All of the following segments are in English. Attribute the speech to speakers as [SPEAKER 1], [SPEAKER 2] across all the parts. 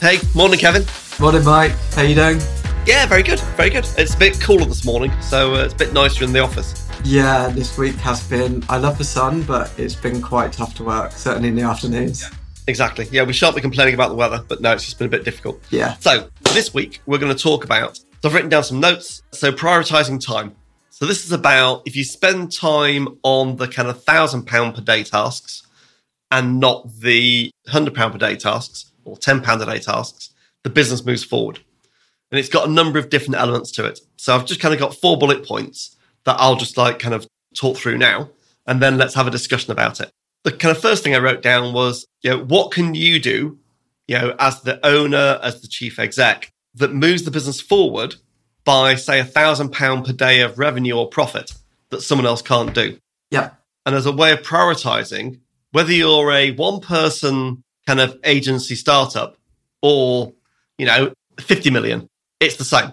[SPEAKER 1] Hey, morning, Kevin.
[SPEAKER 2] Morning, Mike. How you doing?
[SPEAKER 1] Yeah, very good, very good. It's a bit cooler this morning, so uh, it's a bit nicer in the office.
[SPEAKER 2] Yeah, this week has been. I love the sun, but it's been quite tough to work, certainly in the afternoons.
[SPEAKER 1] Exactly. Yeah, we shan't be complaining about the weather, but no, it's just been a bit difficult.
[SPEAKER 2] Yeah.
[SPEAKER 1] So this week we're going to talk about. So I've written down some notes. So prioritizing time. So this is about if you spend time on the kind of thousand pound per day tasks and not the hundred pound per day tasks or ten pound a day tasks, the business moves forward. And it's got a number of different elements to it. So I've just kind of got four bullet points that I'll just like kind of talk through now, and then let's have a discussion about it. The kind of first thing I wrote down was, you know, what can you do, you know, as the owner, as the chief exec, that moves the business forward by, say, a thousand pound per day of revenue or profit that someone else can't do.
[SPEAKER 2] Yeah.
[SPEAKER 1] And as a way of prioritizing, whether you're a one person kind of agency startup or, you know, 50 million, it's the same.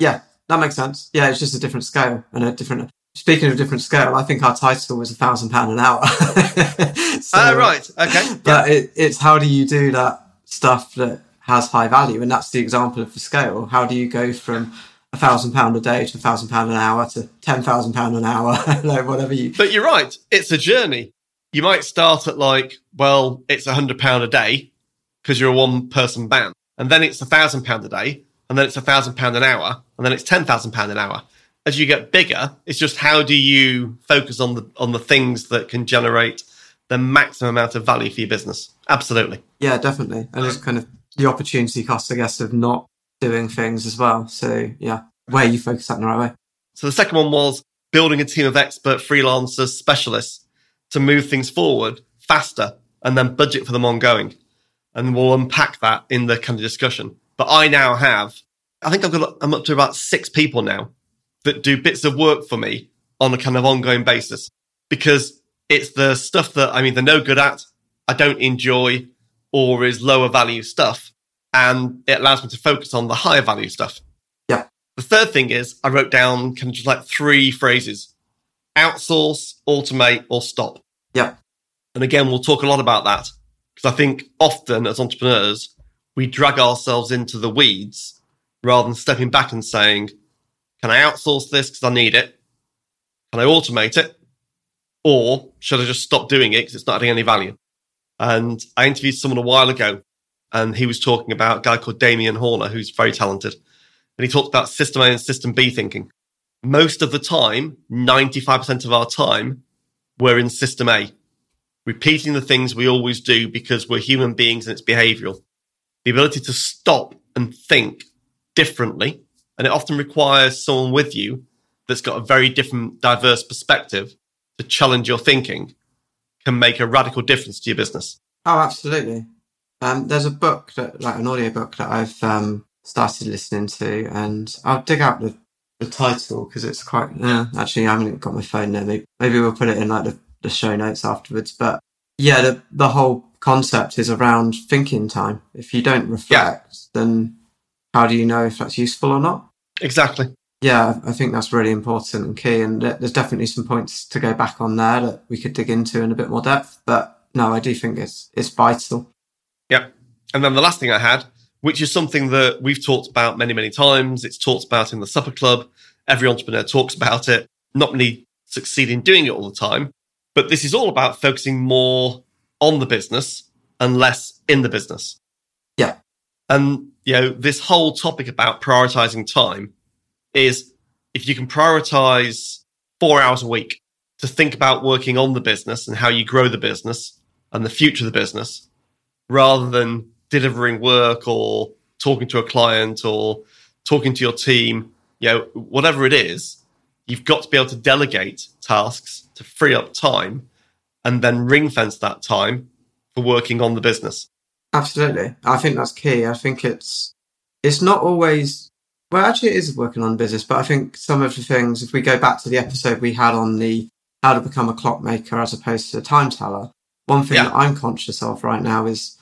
[SPEAKER 2] Yeah, that makes sense. Yeah, it's just a different scale and a different. Speaking of different scale, I think our title was a thousand pound an hour.
[SPEAKER 1] so, uh, right. Okay.
[SPEAKER 2] But yeah. it, it's how do you do that stuff that has high value, and that's the example of the scale. How do you go from a thousand pound a day to a thousand pound an hour to ten thousand pound an hour, like whatever you.
[SPEAKER 1] But you're right. It's a journey. You might start at like, well, it's a hundred pound a day because you're a one person band, and then it's a thousand pound a day, and then it's a thousand pound an hour, and then it's ten thousand pound an hour. As you get bigger, it's just how do you focus on the on the things that can generate the maximum amount of value for your business. Absolutely.
[SPEAKER 2] Yeah, definitely. And it's kind of the opportunity cost, I guess, of not doing things as well. So yeah, where you focus that in the right way.
[SPEAKER 1] So the second one was building a team of expert freelancers, specialists to move things forward faster and then budget for them ongoing. And we'll unpack that in the kind of discussion. But I now have, I think I've got, I'm up to about six people now that do bits of work for me on a kind of ongoing basis because it's the stuff that I'm either no good at, I don't enjoy, or is lower value stuff. And it allows me to focus on the higher value stuff.
[SPEAKER 2] Yeah.
[SPEAKER 1] The third thing is I wrote down kind of just like three phrases outsource, automate, or stop.
[SPEAKER 2] Yeah.
[SPEAKER 1] And again, we'll talk a lot about that because I think often as entrepreneurs, we drag ourselves into the weeds rather than stepping back and saying, can I outsource this because I need it? Can I automate it? Or should I just stop doing it because it's not adding any value? And I interviewed someone a while ago and he was talking about a guy called Damien Horner, who's very talented. And he talked about system A and system B thinking. Most of the time, 95% of our time, we're in system A, repeating the things we always do because we're human beings and it's behavioral. The ability to stop and think differently. And it often requires someone with you that's got a very different, diverse perspective to challenge your thinking can make a radical difference to your business.
[SPEAKER 2] Oh, absolutely. Um, there's a book that, like an audio book that I've um, started listening to, and I'll dig out the, the title because it's quite. Yeah, actually, I haven't got my phone there. Maybe, maybe we'll put it in like the, the show notes afterwards. But yeah, the the whole concept is around thinking time. If you don't reflect, yeah. then how do you know if that's useful or not?
[SPEAKER 1] Exactly.
[SPEAKER 2] Yeah, I think that's really important and key. And there's definitely some points to go back on there that we could dig into in a bit more depth. But no, I do think it's it's vital.
[SPEAKER 1] Yeah. And then the last thing I had, which is something that we've talked about many, many times. It's talked about in the supper club. Every entrepreneur talks about it. Not many succeed in doing it all the time. But this is all about focusing more on the business and less in the business.
[SPEAKER 2] Yeah.
[SPEAKER 1] And, you know, this whole topic about prioritizing time is if you can prioritize four hours a week to think about working on the business and how you grow the business and the future of the business rather than delivering work or talking to a client or talking to your team, you know, whatever it is, you've got to be able to delegate tasks to free up time and then ring fence that time for working on the business.
[SPEAKER 2] Absolutely. I think that's key. I think it's it's not always well actually it is working on business, but I think some of the things if we go back to the episode we had on the how to become a clockmaker as opposed to a time teller, one thing yeah. that I'm conscious of right now is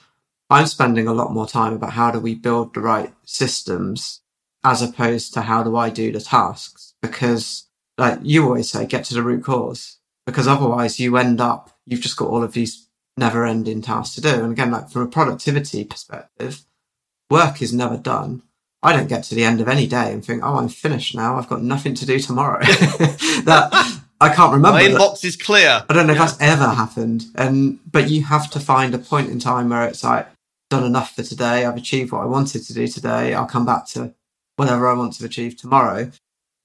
[SPEAKER 2] I'm spending a lot more time about how do we build the right systems as opposed to how do I do the tasks because like you always say, get to the root cause because otherwise you end up, you've just got all of these never ending tasks to do. And again, like from a productivity perspective, work is never done. I don't get to the end of any day and think, oh, I'm finished now. I've got nothing to do tomorrow. that I can't remember.
[SPEAKER 1] My inbox is clear.
[SPEAKER 2] I don't know if that's ever happened. And but you have to find a point in time where it's like done enough for today. I've achieved what I wanted to do today. I'll come back to whatever I want to achieve tomorrow.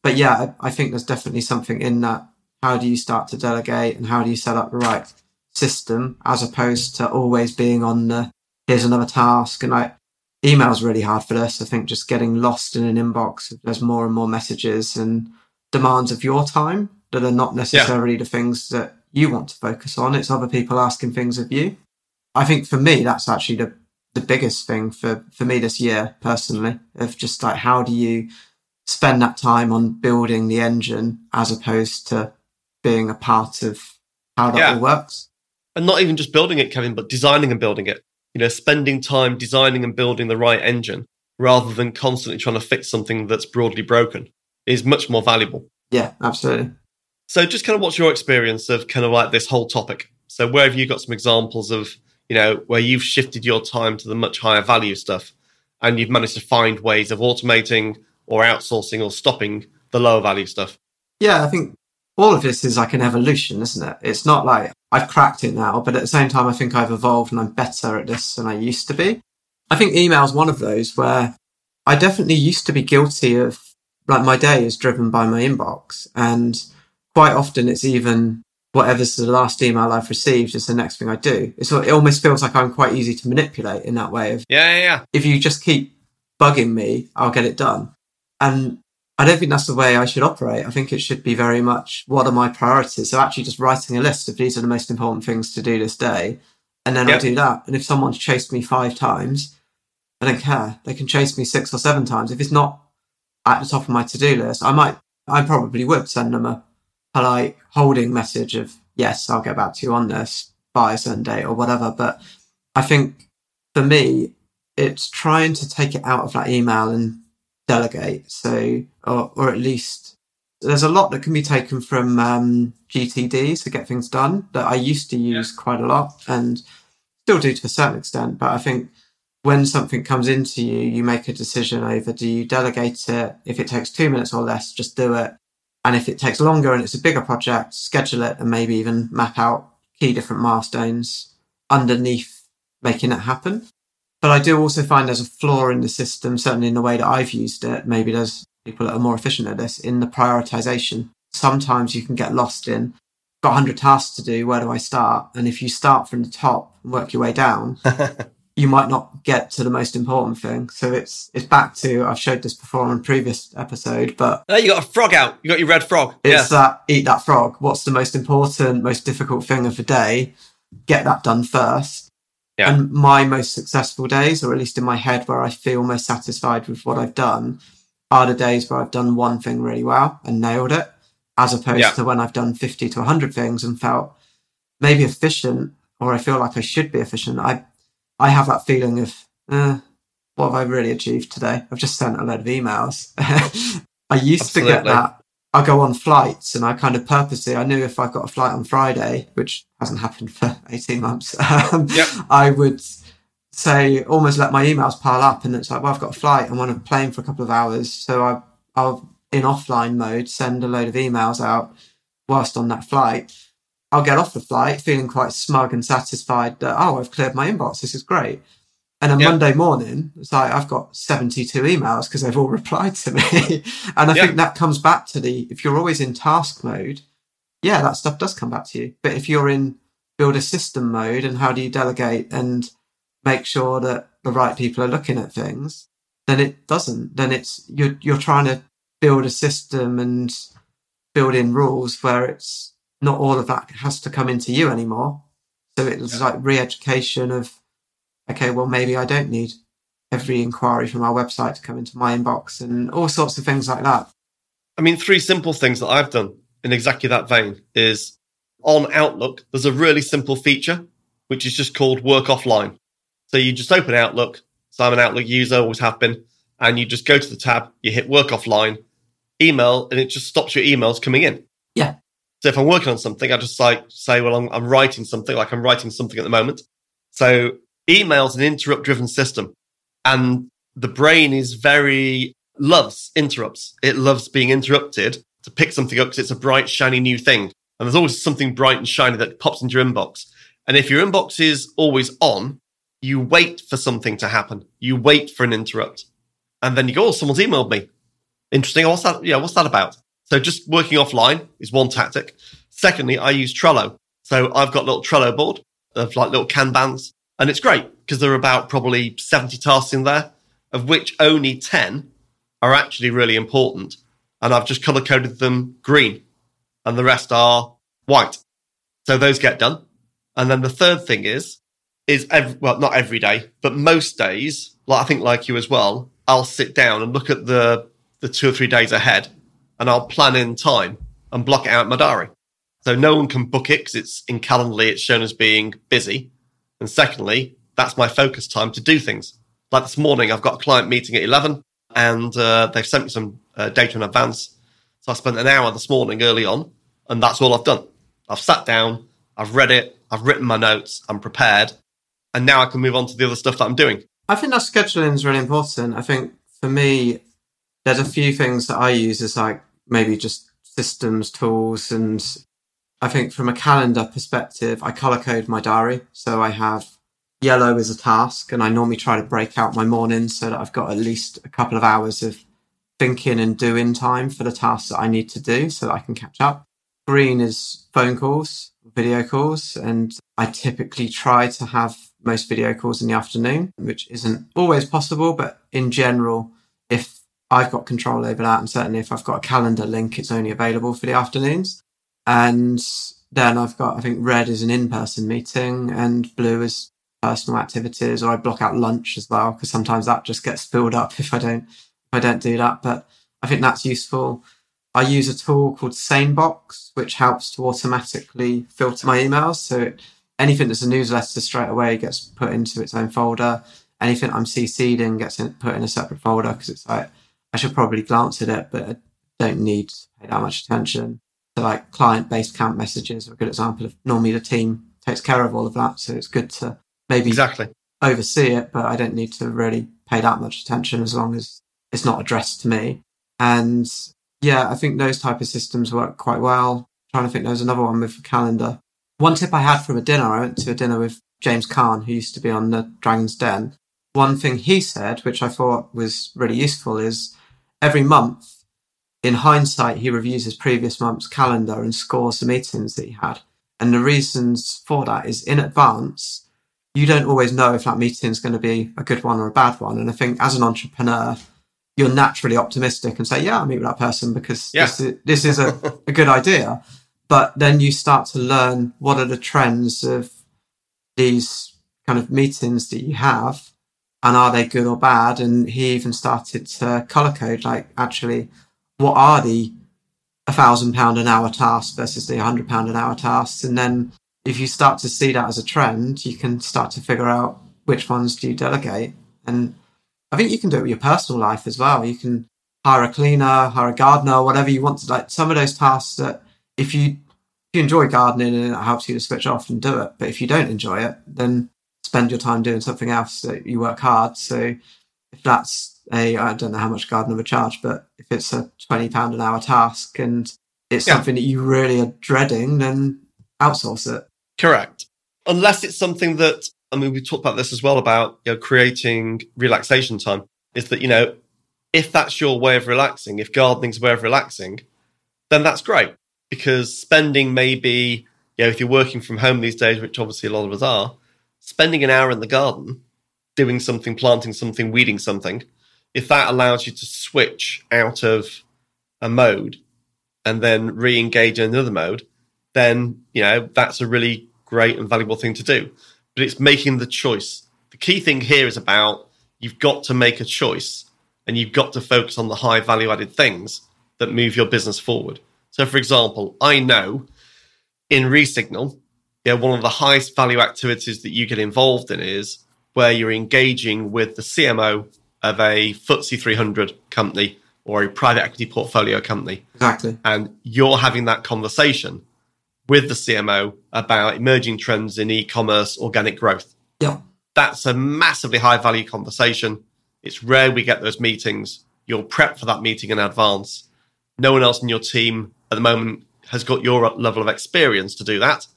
[SPEAKER 2] But yeah, I, I think there's definitely something in that. How do you start to delegate and how do you set up the right system as opposed to always being on the here's another task and like email's really hard for this. I think just getting lost in an inbox, there's more and more messages and demands of your time that are not necessarily yeah. the things that you want to focus on. It's other people asking things of you. I think for me, that's actually the, the biggest thing for, for me this year personally of just like, how do you spend that time on building the engine as opposed to being a part of how that yeah. all works?
[SPEAKER 1] And not even just building it, Kevin, but designing and building it. You know, spending time designing and building the right engine rather than constantly trying to fix something that's broadly broken is much more valuable.
[SPEAKER 2] Yeah, absolutely.
[SPEAKER 1] So, just kind of what's your experience of kind of like this whole topic? So, where have you got some examples of, you know, where you've shifted your time to the much higher value stuff and you've managed to find ways of automating or outsourcing or stopping the lower value stuff?
[SPEAKER 2] Yeah, I think all of this is like an evolution, isn't it? It's not like I've cracked it now, but at the same time, I think I've evolved and I'm better at this than I used to be. I think email is one of those where I definitely used to be guilty of like my day is driven by my inbox and quite often it's even whatever's the last email I've received is the next thing I do. It's, it almost feels like I'm quite easy to manipulate in that way. Of
[SPEAKER 1] yeah, yeah, yeah.
[SPEAKER 2] If you just keep bugging me, I'll get it done. And I don't think that's the way I should operate. I think it should be very much what are my priorities. So actually just writing a list of these are the most important things to do this day. And then yep. I do that. And if someone's chased me five times, I don't care. They can chase me six or seven times. If it's not at the top of my to do list, I might, I probably would send them a polite holding message of, yes, I'll get back to you on this by a certain date or whatever. But I think for me, it's trying to take it out of that email and delegate. So, or, or at least there's a lot that can be taken from um, GTDs to get things done that I used to use yeah. quite a lot and still do to a certain extent. But I think when something comes into you, you make a decision over do you delegate it? If it takes two minutes or less, just do it. And if it takes longer and it's a bigger project, schedule it and maybe even map out key different milestones underneath making it happen. But I do also find there's a flaw in the system, certainly in the way that I've used it. Maybe there's people that are more efficient at this in the prioritization. Sometimes you can get lost in, got 100 tasks to do, where do I start? And if you start from the top and work your way down, you might not get to the most important thing. So it's it's back to I've showed this before on a previous episode, but
[SPEAKER 1] oh, you got a frog out. You got your red frog.
[SPEAKER 2] It's that eat that frog. What's the most important, most difficult thing of the day? Get that done first. Yeah. And my most successful days, or at least in my head, where I feel most satisfied with what I've done, are the days where I've done one thing really well and nailed it, as opposed yeah. to when I've done fifty to hundred things and felt maybe efficient, or I feel like I should be efficient. I I have that feeling of, uh, what have I really achieved today? I've just sent a load of emails. I used Absolutely. to get that. I go on flights and I kind of purposely, I knew if I got a flight on Friday, which hasn't happened for 18 months, um, yep. I would say almost let my emails pile up. And it's like, well, I've got a flight. I'm on a plane for a couple of hours. So I, I'll, in offline mode, send a load of emails out whilst on that flight. I'll get off the flight feeling quite smug and satisfied that, oh, I've cleared my inbox. This is great. And then yep. Monday morning, it's like I've got 72 emails because they've all replied to me. and I yep. think that comes back to the if you're always in task mode, yeah, that stuff does come back to you. But if you're in build a system mode and how do you delegate and make sure that the right people are looking at things, then it doesn't. Then it's you're you're trying to build a system and build in rules where it's not all of that has to come into you anymore. So it was yeah. like re-education of, okay, well, maybe I don't need every inquiry from our website to come into my inbox and all sorts of things like that.
[SPEAKER 1] I mean, three simple things that I've done in exactly that vein is on Outlook, there's a really simple feature, which is just called work offline. So you just open Outlook. So I'm an Outlook user, always have been. And you just go to the tab, you hit work offline, email, and it just stops your emails coming in. So if I'm working on something, I just like say, well, I'm, I'm writing something, like I'm writing something at the moment. So email's an interrupt driven system. And the brain is very loves interrupts. It loves being interrupted to pick something up because it's a bright, shiny new thing. And there's always something bright and shiny that pops into your inbox. And if your inbox is always on, you wait for something to happen. You wait for an interrupt. And then you go, oh, someone's emailed me. Interesting. What's that? Yeah, what's that about? So just working offline is one tactic. Secondly, I use Trello. So I've got a little Trello board of like little Kanbans. And it's great because there are about probably 70 tasks in there, of which only 10 are actually really important. And I've just color coded them green and the rest are white. So those get done. And then the third thing is, is every, well, not every day, but most days, like I think like you as well, I'll sit down and look at the, the two or three days ahead and I'll plan in time and block it out my diary. So no one can book it because it's in Calendly, it's shown as being busy. And secondly, that's my focus time to do things. Like this morning, I've got a client meeting at 11 and uh, they've sent me some uh, data in advance. So I spent an hour this morning early on and that's all I've done. I've sat down, I've read it, I've written my notes, I'm prepared, and now I can move on to the other stuff that I'm doing.
[SPEAKER 2] I think that scheduling is really important. I think for me, there's a few things that I use as like maybe just systems, tools, and I think from a calendar perspective, I color code my diary. So I have yellow as a task, and I normally try to break out my mornings so that I've got at least a couple of hours of thinking and doing time for the tasks that I need to do so that I can catch up. Green is phone calls, video calls, and I typically try to have most video calls in the afternoon, which isn't always possible, but in general, I've got control over that, and certainly if I've got a calendar link, it's only available for the afternoons. And then I've got, I think red is an in-person meeting and blue is personal activities, or I block out lunch as well, because sometimes that just gets filled up if I don't, if I don't do that. But I think that's useful. I use a tool called SaneBox, which helps to automatically filter my emails. So anything that's a newsletter straight away gets put into its own folder. Anything I'm CC'd in gets in, put in a separate folder because it's like, I should probably glance at it, but I don't need to pay that much attention. So like client Basecamp messages are a good example of normally the team takes care of all of that. So it's good to maybe
[SPEAKER 1] exactly
[SPEAKER 2] oversee it, but I don't need to really pay that much attention as long as it's not addressed to me. And yeah, I think those type of systems work quite well. I'm trying to think, there's another one with a calendar. One tip I had from a dinner, I went to a dinner with James Caan, who used to be on the Dragon's Den. One thing he said, which I thought was really useful, is every month, in hindsight, he reviews his previous month's calendar and scores the meetings that he had. And the reasons for that is in advance, you don't always know if that meeting is going to be a good one or a bad one. And I think as an entrepreneur, you're naturally optimistic and say, yeah, I'll meet with that person because yeah. this is, this is a, a good idea. But then you start to learn what are the trends of these kind of meetings that you have and are they good or bad? And he even started to color code, like actually, what are the a thousand pound an hour tasks versus the hundred pound an hour tasks? And then if you start to see that as a trend, you can start to figure out which ones do you delegate. And I think you can do it with your personal life as well. You can hire a cleaner, hire a gardener, whatever you want to. Like some of those tasks that if you if you enjoy gardening and it helps you to switch off and do it, but if you don't enjoy it, then spend your time doing something else that you work hard. So if that's a I don't know how much gardener would charge, but if it's a twenty pound an hour task and it's yeah. something that you really are dreading, then outsource it.
[SPEAKER 1] Correct. Unless it's something that I mean, we talked about this as well about you know, creating relaxation time. Is that you know, if that's your way of relaxing, if gardening's a way of relaxing, then that's great because spending maybe you know if you're working from home these days, which obviously a lot of us are, spending an hour in the garden doing something, planting something, weeding something, if that allows you to switch out of a mode and then re-engage in another mode, then you know that's a really great and valuable thing to do but it's making the choice. The key thing here is about you've got to make a choice and you've got to focus on the high value added things that move your business forward. So, for example, I know in Resignal, yeah, one of the highest value activities that you get involved in is where you're engaging with the CMO of a FTSE 300 company or a private equity portfolio company.
[SPEAKER 2] Exactly.
[SPEAKER 1] And you're having that conversation with the CMO about emerging trends in e-commerce organic growth.
[SPEAKER 2] Yeah.
[SPEAKER 1] That's a massively high value conversation. It's rare we get those meetings. You'll prep for that meeting in advance. No one else in your team at the moment has got your level of experience to do that.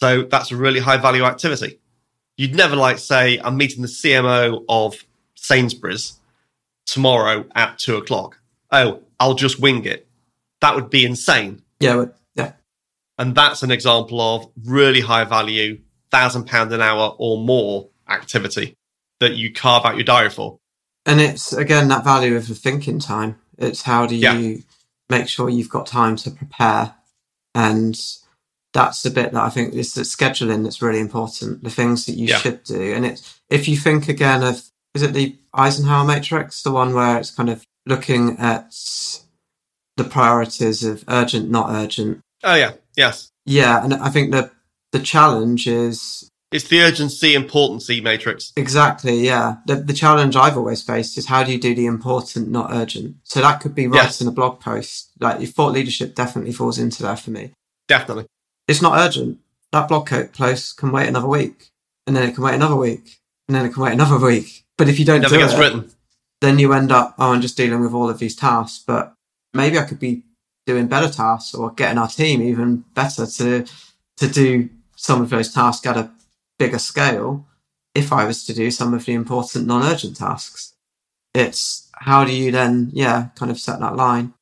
[SPEAKER 1] So that's a really high value activity. You'd never like say, I'm meeting the CMO of Sainsbury's tomorrow at two o'clock. Oh, I'll just wing it. That would be insane.
[SPEAKER 2] Yeah, yeah.
[SPEAKER 1] And that's an example of really high value, thousand pound an hour or more activity that you carve out your diary for.
[SPEAKER 2] And it's again that value of the thinking time. It's how do you yeah. make sure you've got time to prepare, and that's the bit that I think is the scheduling that's really important. The things that you yeah. should do, and it's if you think again of is it the Eisenhower matrix, the one where it's kind of looking at the priorities of urgent, not urgent.
[SPEAKER 1] Oh yeah, yes,
[SPEAKER 2] yeah, and I think the, the challenge is
[SPEAKER 1] it's the urgency importancy matrix.
[SPEAKER 2] Exactly, yeah. The, the challenge I've always faced is how do you do the important, not urgent? So that could be writing yes. a blog post. Like your thought leadership definitely falls into that for me.
[SPEAKER 1] Definitely.
[SPEAKER 2] It's not urgent. That blog post can wait another week, and then it can wait another week, and then it can wait another week. But if you don't
[SPEAKER 1] Never
[SPEAKER 2] do it,
[SPEAKER 1] written.
[SPEAKER 2] then you end up, oh, I'm just dealing with all of these tasks. But maybe I could be doing better tasks or getting our team even better to to do some of those tasks at a bigger scale if I was to do some of the important non urgent tasks. It's how do you then, yeah, kind of set that line?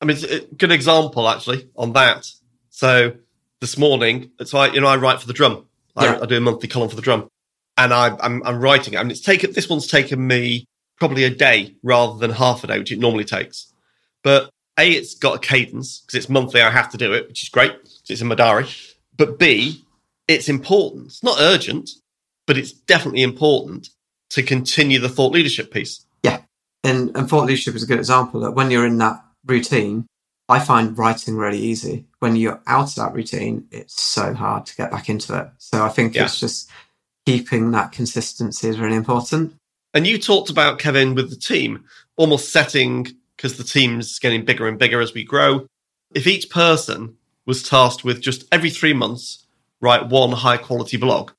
[SPEAKER 1] I mean, it's a good example actually on that. So this morning, So like, you know, I write for the drum. I, yeah. I do a monthly column for the drum and I, I'm, I'm writing it. I mean, it's taken, this one's taken me probably a day rather than half a day, which it normally takes. But A, it's got a cadence because it's monthly. I have to do it, which is great because it's in my diary. But B, it's important. It's not urgent, but it's definitely important to continue the thought leadership piece.
[SPEAKER 2] Yeah. And, and thought leadership is a good example that when you're in that routine, I find writing really easy. When you're out of that routine, it's so hard to get back into it. So I think yeah. it's just keeping that consistency is really important.
[SPEAKER 1] And you talked about Kevin with the team, almost setting because the team's getting bigger and bigger as we grow. If each person was tasked with just every three months write one high quality blog,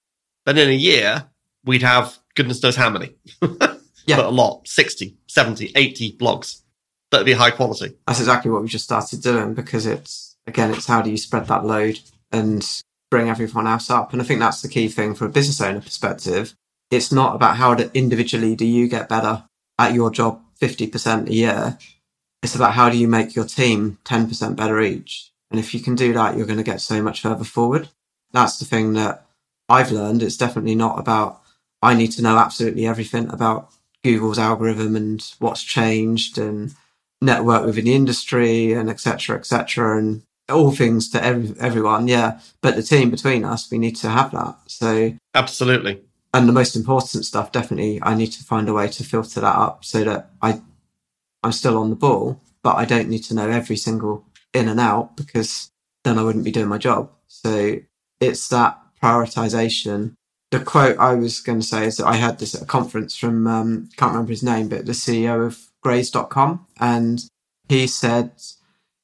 [SPEAKER 1] then in a year, we'd have goodness knows how many. yeah. But a lot 60, 70, 80 blogs that'd be high quality.
[SPEAKER 2] That's exactly what we just started doing because it's, again, it's how do you spread that load and bring everyone else up. And I think that's the key thing from a business owner perspective. It's not about how individually do you get better at your job 50% a year. It's about how do you make your team 10% better each. And if you can do that, you're going to get so much further forward that's the thing that I've learned. It's definitely not about I need to know absolutely everything about Google's algorithm and what's changed and network within the industry and etc. etc. and all things to every, everyone. Yeah, but the team between us, we need to have that. So
[SPEAKER 1] absolutely.
[SPEAKER 2] And the most important stuff, definitely, I need to find a way to filter that up so that I I'm still on the ball, but I don't need to know every single in and out because then I wouldn't be doing my job. So it's that prioritization. The quote I was going to say is that I had this at a conference from, um, can't remember his name, but the CEO of Graze.com. And he said,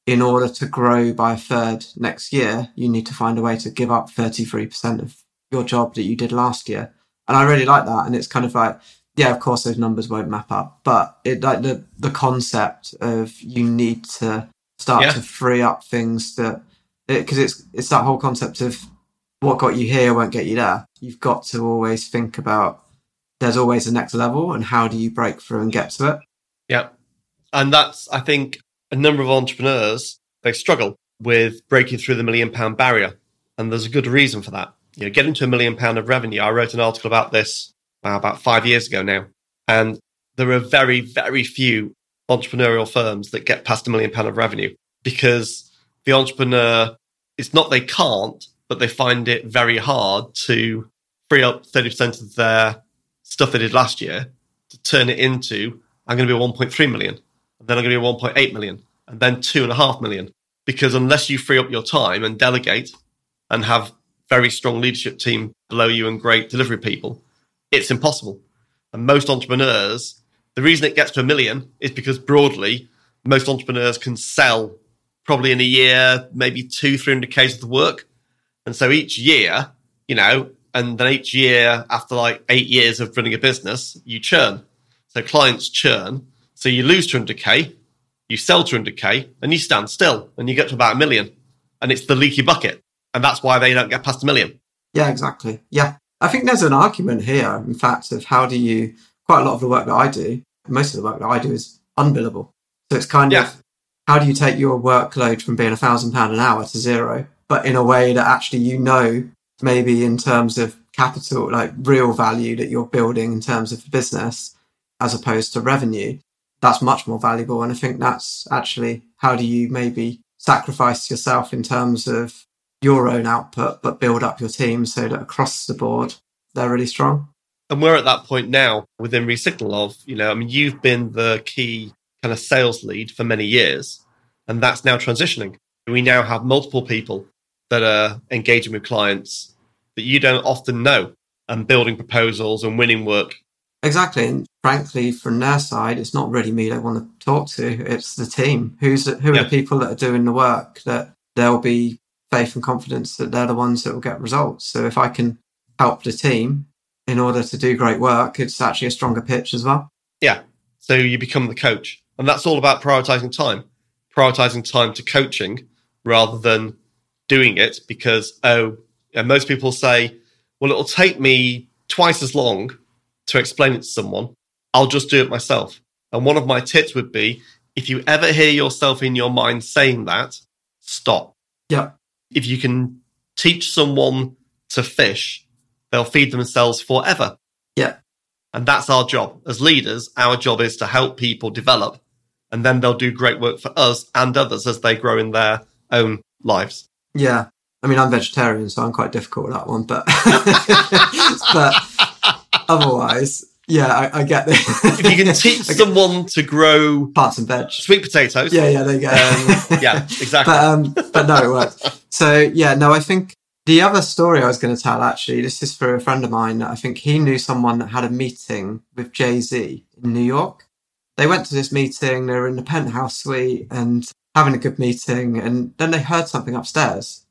[SPEAKER 2] in order to grow by a third next year, you need to find a way to give up 33% of your job that you did last year. And I really like that. And it's kind of like, yeah, of course those numbers won't map up, but it like the the concept of you need to start yeah. to free up things that because it, it's it's that whole concept of what got you here won't get you there. You've got to always think about there's always a next level and how do you break through and get to it.
[SPEAKER 1] Yeah. And that's, I think, a number of entrepreneurs, they struggle with breaking through the million pound barrier. And there's a good reason for that. You know, getting to a million pound of revenue. I wrote an article about this uh, about five years ago now. And there are very, very few entrepreneurial firms that get past a million pound of revenue because the entrepreneur, it's not they can't, but they find it very hard to free up 30% of their stuff they did last year to turn it into, I'm going to be 1.3 million, then I'm going to be 1.8 million, and then two and a half million. Because unless you free up your time and delegate and have very strong leadership team below you and great delivery people, it's impossible. And most entrepreneurs, the reason it gets to a million is because broadly, most entrepreneurs can sell probably in a year, maybe two, 300 Ks of the work. And so each year, you know, and then each year after like eight years of running a business, you churn. So clients churn. So you lose 200k, you sell 200k, and you stand still and you get to about a million. And it's the leaky bucket. And that's why they don't get past a million.
[SPEAKER 2] Yeah, exactly. Yeah. I think there's an argument here, in fact, of how do you, quite a lot of the work that I do, most of the work that I do is unbillable. So it's kind
[SPEAKER 1] Yeah.
[SPEAKER 2] of how do you take your workload from being a thousand pound an hour to zero, but in a way that actually you know, maybe in terms of capital, like real value that you're building in terms of the business, as opposed to revenue. That's much more valuable. And I think that's actually how do you maybe sacrifice yourself in terms of your own output, but build up your team so that across the board they're really strong.
[SPEAKER 1] And we're at that point now within Resignal of, you know, I mean, you've been the key kind of sales lead for many years, and that's now transitioning. We now have multiple people that are engaging with clients that you don't often know and building proposals and winning work.
[SPEAKER 2] Exactly. And frankly, from their side, it's not really me they want to talk to. It's the team. Who's who are
[SPEAKER 1] Yeah.
[SPEAKER 2] the people that are doing the work that there'll be faith and confidence that they're the ones that will get results. So if I can help the team in order to do great work, it's actually a stronger pitch as well.
[SPEAKER 1] Yeah. So you become the coach. And that's all about prioritizing time, prioritizing time to coaching rather than doing it because, oh, and most people say, well, it'll take me twice as long to explain it to someone. I'll just do it myself. And one of my tips would be if you ever hear yourself in your mind saying that, stop.
[SPEAKER 2] Yeah.
[SPEAKER 1] If you can teach someone to fish, they'll feed themselves forever.
[SPEAKER 2] Yeah.
[SPEAKER 1] And that's our job. As leaders, our job is to help people develop and then they'll do great work for us and others as they grow in their own lives.
[SPEAKER 2] Yeah. I mean, I'm vegetarian, so I'm quite difficult with that one, but, but otherwise, yeah, I, I get this.
[SPEAKER 1] If you can teach someone to grow
[SPEAKER 2] parts and veg.
[SPEAKER 1] sweet potatoes,
[SPEAKER 2] Yeah, yeah, there you go.
[SPEAKER 1] um, yeah, exactly.
[SPEAKER 2] but um, but no, it works. So yeah, no, I think the other story I was going to tell actually, this is for a friend of mine. I think he knew someone that had a meeting with Jay Z in New York. They went to this meeting. They were in the penthouse suite and having a good meeting, and then they heard something upstairs,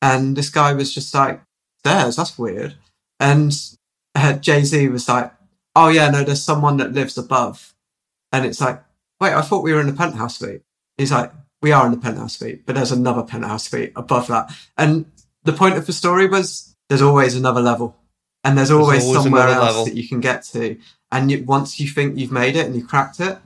[SPEAKER 2] and this guy was just like, "Stairs, that's weird," and uh, Jay Z was like, "Oh yeah, no, there's someone that lives above," and it's like, "Wait, I thought we were in the penthouse suite." He's like, we are in the penthouse suite, but there's another penthouse suite above that. And the point of the story was there's always another level, and there's always,
[SPEAKER 1] always
[SPEAKER 2] somewhere else
[SPEAKER 1] level.
[SPEAKER 2] that you can get to. And you, once you think you've made it and you've cracked it,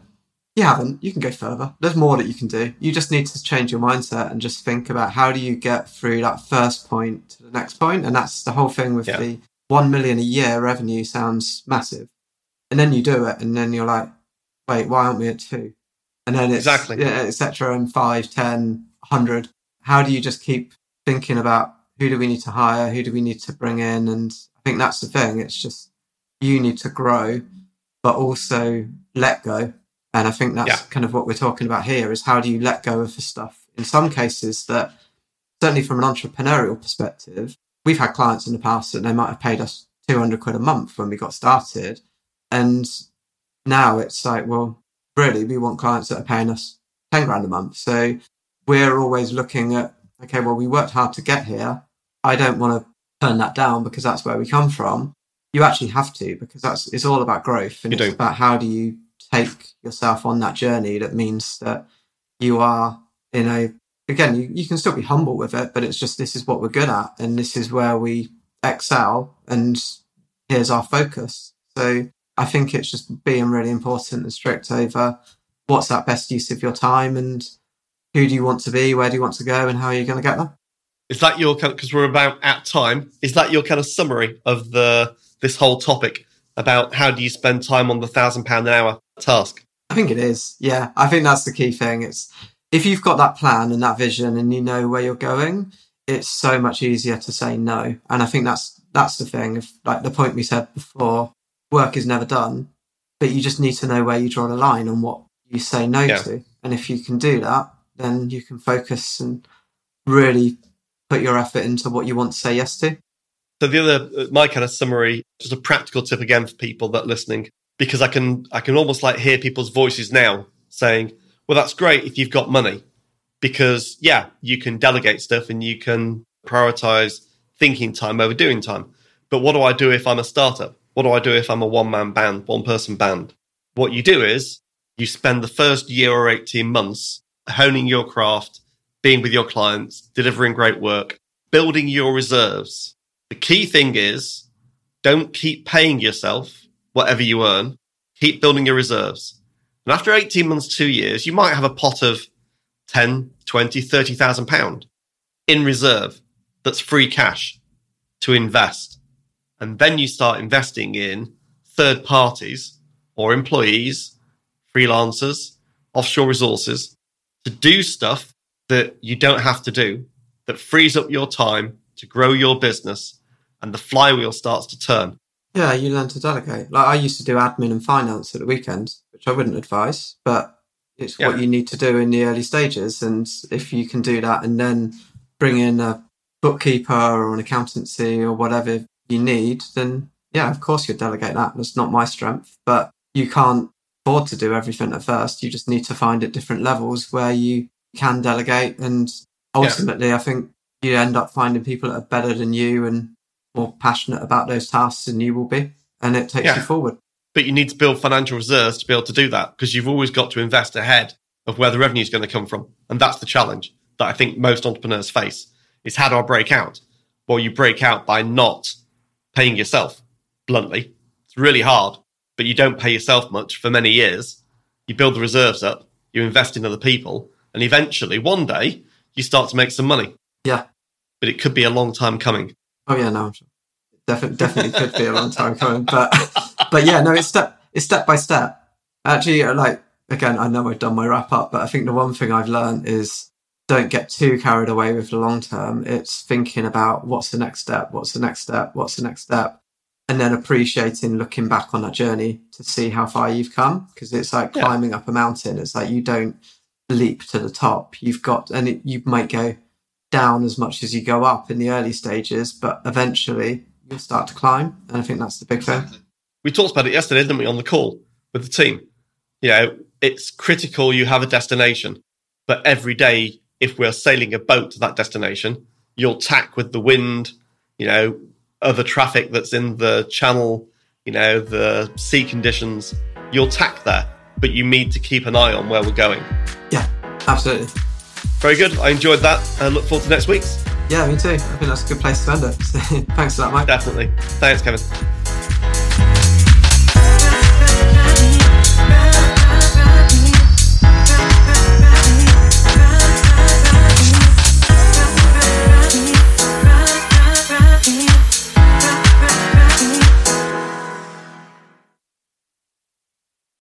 [SPEAKER 2] you haven't. You can go further. There's more that you can do. You just need to change your mindset and just think about how do you get through that first point to the next point. And that's the whole thing with
[SPEAKER 1] Yeah.
[SPEAKER 2] the one million a year revenue sounds massive, and then you do it, and then you're like, wait, why aren't we at two? And then it's
[SPEAKER 1] Exactly.
[SPEAKER 2] yeah, etc. And five, ten, hundred. How do you just keep thinking about who do we need to hire, who do we need to bring in? And I think that's the thing. It's just you need to grow, but also let go. And I think that's
[SPEAKER 1] Yeah.
[SPEAKER 2] kind of what we're talking about here is how do you let go of the stuff in some cases that certainly from an entrepreneurial perspective, we've had clients in the past that they might have paid us 200 quid a month when we got started. And now it's like, well, really, we want clients that are paying us 10 grand a month. So we're always looking at, okay, well, we worked hard to get here. I don't want to turn that down because that's where we come from. You actually have to because that's it's all about growth and
[SPEAKER 1] You
[SPEAKER 2] it's
[SPEAKER 1] do.
[SPEAKER 2] about how do you take yourself on that journey that means that you are in a again you, you can still be humble with it but it's just this is what we're good at and this is where we excel and here's our focus so i think it's just being really important and strict over what's that best use of your time and who do you want to be where do you want to go and how are you going to get there
[SPEAKER 1] Is that your kind because we're about at time? Is that your kind of summary of the this whole topic about how do you spend time on the thousand pound an hour task?
[SPEAKER 2] I think it is. Yeah, I think that's the key thing. It's if you've got that plan and that vision and you know where you're going, it's so much easier to say no. And I think that's that's the thing. If like the point we said before, work is never done, but you just need to know where you draw the line and what you say no
[SPEAKER 1] Yeah.
[SPEAKER 2] to. And if you can do that, then you can focus and really put your effort into what you want to say yes to.
[SPEAKER 1] So the other, uh, my kind of summary, just a practical tip again for people that are listening, because I can, I can almost like hear people's voices now saying, "Well, that's great if you've got money, because yeah, you can delegate stuff and you can prioritize thinking time over doing time. But what do I do if I'm a startup? What do I do if I'm a one man band, one person band? What you do is you spend the first year or 18 months honing your craft, being with your clients, delivering great work, building your reserves. The key thing is don't keep paying yourself whatever you earn. Keep building your reserves. And after 18 months, two years, you might have a pot of 10, 20, 30,000 pound in reserve that's free cash to invest. And then you start investing in third parties or employees, freelancers, offshore resources to do stuff that you don't have to do that frees up your time to grow your business and the flywheel starts to turn.
[SPEAKER 2] Yeah, you learn to delegate. Like I used to do admin and finance at the weekends, which I wouldn't advise, but it's
[SPEAKER 1] Yeah.
[SPEAKER 2] what you need to do in the early stages. And if you can do that and then bring in a bookkeeper or an accountancy or whatever you need, then yeah, of course you delegate that. That's not my strength, but you can't afford to do everything at first. You just need to find at different levels where you can delegate. And ultimately, I think you end up finding people that are better than you and more passionate about those tasks than you will be. And it takes
[SPEAKER 1] Yeah.
[SPEAKER 2] you forward.
[SPEAKER 1] But you need to build financial reserves to be able to do that because you've always got to invest ahead of where the revenue is going to come from. And that's the challenge that I think most entrepreneurs face is how do I break out? Well, you break out by not paying yourself bluntly. It's really hard, but you don't pay yourself much for many years. You build the reserves up, you invest in other people, and eventually one day you start to make some money.
[SPEAKER 2] Yeah.
[SPEAKER 1] But it could be a long time coming.
[SPEAKER 2] Oh yeah, no, sure. Definitely, definitely could be a long time coming, but but yeah, no, it's step it's step by step. Actually, like again, I know I've done my wrap up, but I think the one thing I've learned is don't get too carried away with the long term. It's thinking about what's the next step, what's the next step, what's the next step, and then appreciating looking back on that journey to see how far you've come. Because it's like
[SPEAKER 1] Yeah.
[SPEAKER 2] climbing up a mountain. It's like you don't leap to the top. You've got, and it, you might go down as much as you go up in the early stages, but eventually you'll start to climb. And I think that's the big thing.
[SPEAKER 1] we talked about it yesterday, didn't we, on the call with the team? You know, it's critical you have a destination, but every day, if we're sailing a boat to that destination, you'll tack with the wind, you know, other traffic that's in the channel, you know, the sea conditions, you'll tack there, but you need to keep an eye on where we're going.
[SPEAKER 2] Yeah, absolutely.
[SPEAKER 1] Very good. I enjoyed that. I look forward to next week's.
[SPEAKER 2] Yeah, me too. I think that's a good place to end it. Thanks for that, Mike.
[SPEAKER 1] Definitely. Thanks, Kevin.